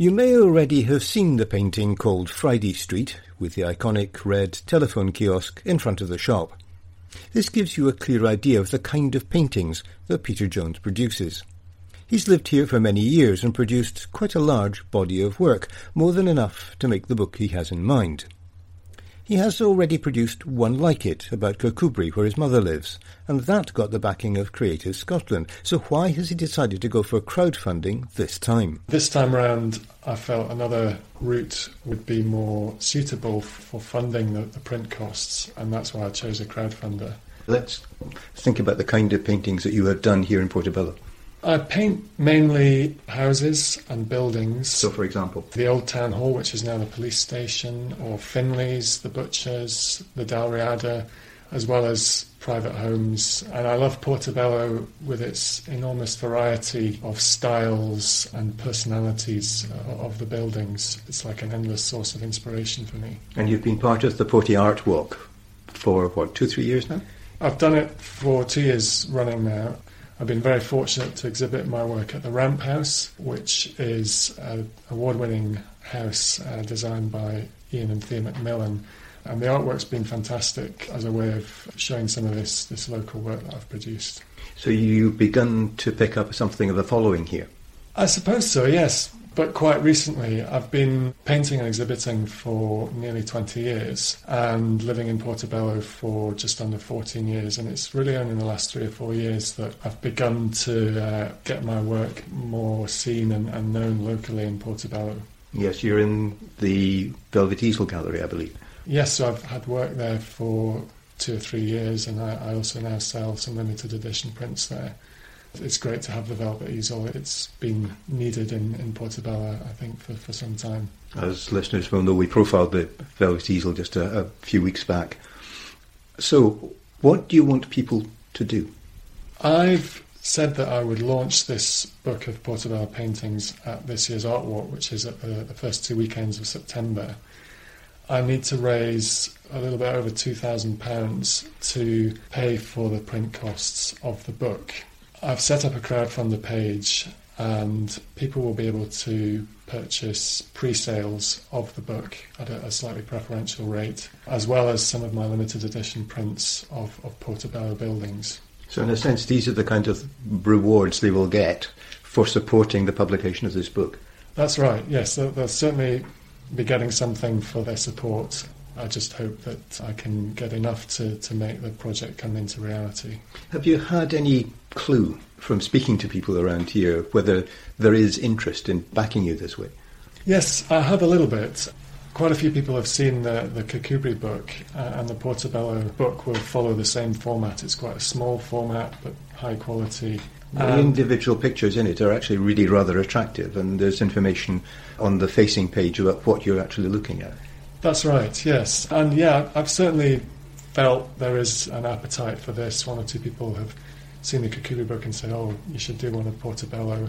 You may already have seen the painting called Friday Street, with the iconic red telephone kiosk in front of the shop. This gives you a clear idea of the kind of paintings that Peter Jones produces. He's lived here for many years and produced quite a large body of work, more than enough to make the book he has in mind. He has already produced one like it about Kirkcudbright, where his mother lives, and that got the backing of Creative Scotland. So why has he decided to go for crowdfunding this time? This time round, I felt another route would be more suitable for funding the, the print costs, and that's why I chose a crowdfunder. Let's think about the kind of paintings that you have done here in Portobello. I paint mainly houses and buildings. So, for example, the old town hall, which is now the police station, or Findlay's, the butchers, the Dalriada, as well as private homes. And I love Portobello with its enormous variety of styles and personalities uh, of the buildings. It's like an endless source of inspiration for me. And you've been part of the Porty Art Walk for what, two, three years now? I've done it for two years running now. I've been very fortunate to exhibit my work at the Ramp House, which is an award winning house uh, designed by Ian and Thea McMillan. And the Art Walk's been fantastic as a way of showing some of this, this local work that I've produced. So you've begun to pick up something of a following here? I suppose so, yes. But quite recently, I've been painting and exhibiting for nearly 20 years and living in Portobello for just under 14 years. And it's really only in the last three or four years that I've begun to uh, get my work more seen and, and known locally in Portobello. Yes, you're in the Velvet Easel Gallery, I believe. Yes, so I've had work there for two or three years, and I, I also now sell some limited edition prints there. It's great to have the velvet easel. It's been needed in, in Portobello, I think, for, for some time. As listeners will know, we profiled the velvet easel just a, a few weeks back. So, what do you want people to do? I've said that I would launch this book of Portobello paintings at this year's Art Walk, which is at the, the first two weekends of September. I need to raise a little bit over £2,000 to pay for the print costs of the book. I've set up a crowdfunder page and people will be able to purchase pre-sales of the book at a, a, slightly preferential rate, as well as some of my limited edition prints of, of Portobello buildings. So in a sense, these are the kind of rewards they will get for supporting the publication of this book. That's right, yes. They'll, they'll certainly be getting something for their support I just hope that I can get enough to, to make the project come into reality. Have you had any clue from speaking to people around here whether there is interest in backing you this way? Yes, I have a little bit. Quite a few people have seen the, the Kirkcudbright book, uh, and the Portobello book will follow the same format. It's quite a small format, but high quality. The individual pictures in it are actually really rather attractive, and there's information on the facing page about what you're actually looking at. That's right, yes. And yeah, I've certainly felt there is an appetite for this. One or two people have seen the Kirkcudbright book and said, oh, you should do one of Portobello.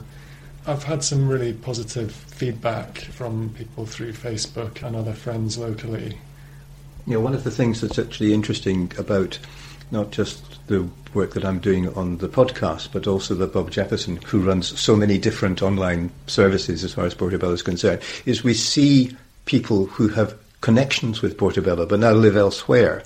I've had some really positive feedback from people through Facebook and other friends locally. You know, one of the things that's actually interesting about not just the work that I'm doing on the podcast, but also that Bob Jefferson, who runs so many different online services as far as Portobello is concerned, is we see people who have connections with Portobello, but now live elsewhere,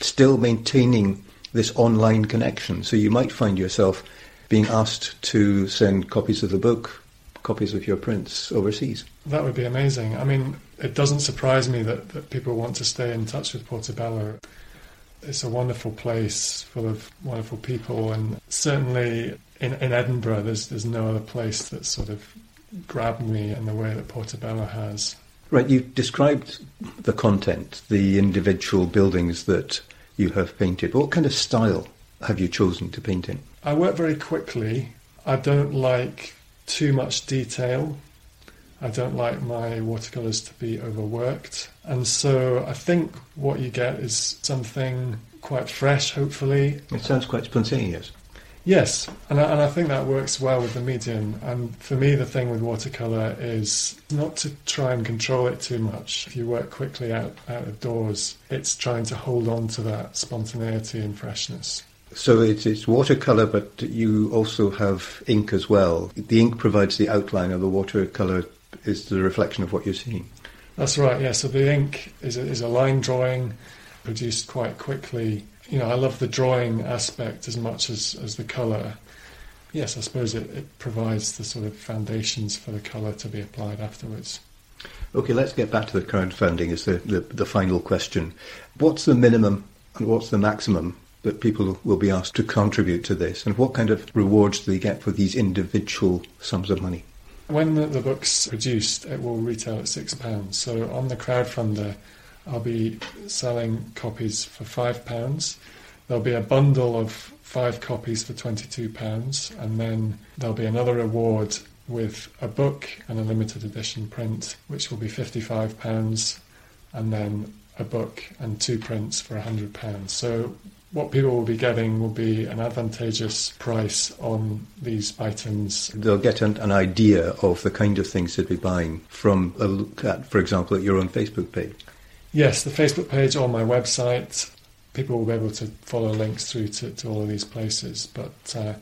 still maintaining this online connection. So you might find yourself being asked to send copies of the book, copies of your prints overseas. That would be amazing. I mean, it doesn't surprise me that, that people want to stay in touch with Portobello. It's a wonderful place full of wonderful people, and certainly in, in Edinburgh, there's, there's no other place that sort of grabbed me in the way that Portobello has. Right, you've described the content, the individual buildings that you have painted. What kind of style have you chosen to paint in? I work very quickly. I don't like too much detail. I don't like my watercolours to be overworked. And so I think what you get is something quite fresh, hopefully. It sounds quite spontaneous. Yes, and I, and I think that works well with the medium. And for me, the thing with watercolour is not to try and control it too much. If you work quickly out, out of doors, it's trying to hold on to that spontaneity and freshness. So it's, it's watercolour, but you also have ink as well. The ink provides the outline, and the watercolour is the reflection of what you're seeing. That's right. Yeah. So the ink is a, is a line drawing produced quite quickly. You know, I love the drawing aspect as much as, as the colour. Yes, I suppose it, it provides the sort of foundations for the colour to be applied afterwards. Okay, let's get back to the crowdfunding as the, the, the final question. What's the minimum and what's the maximum that people will be asked to contribute to this? And what kind of rewards do they get for these individual sums of money? When the, the book's produced, it will retail at £6. So on the crowdfunder, I'll be selling copies for £5. There'll be a bundle of five copies for £22, and then there'll be another award with a book and a limited edition print, which will be £55, and then a book and two prints for £100. So what people will be getting will be an advantageous price on these items. They'll get an, an idea of the kind of things they'd be buying from a look at, for example, at your own Facebook page. Yes, the Facebook page or my website. People will be able to follow links through to, to all of these places, but uh,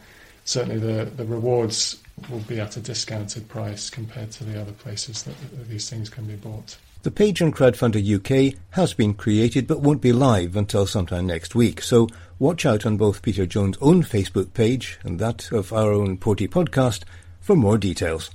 certainly the, the rewards will be at a discounted price compared to the other places that, that these things can be bought. The page on Crowdfunder UK has been created but won't be live until sometime next week, so watch out on both Peter Jones' own Facebook page and that of our own Porty podcast for more details.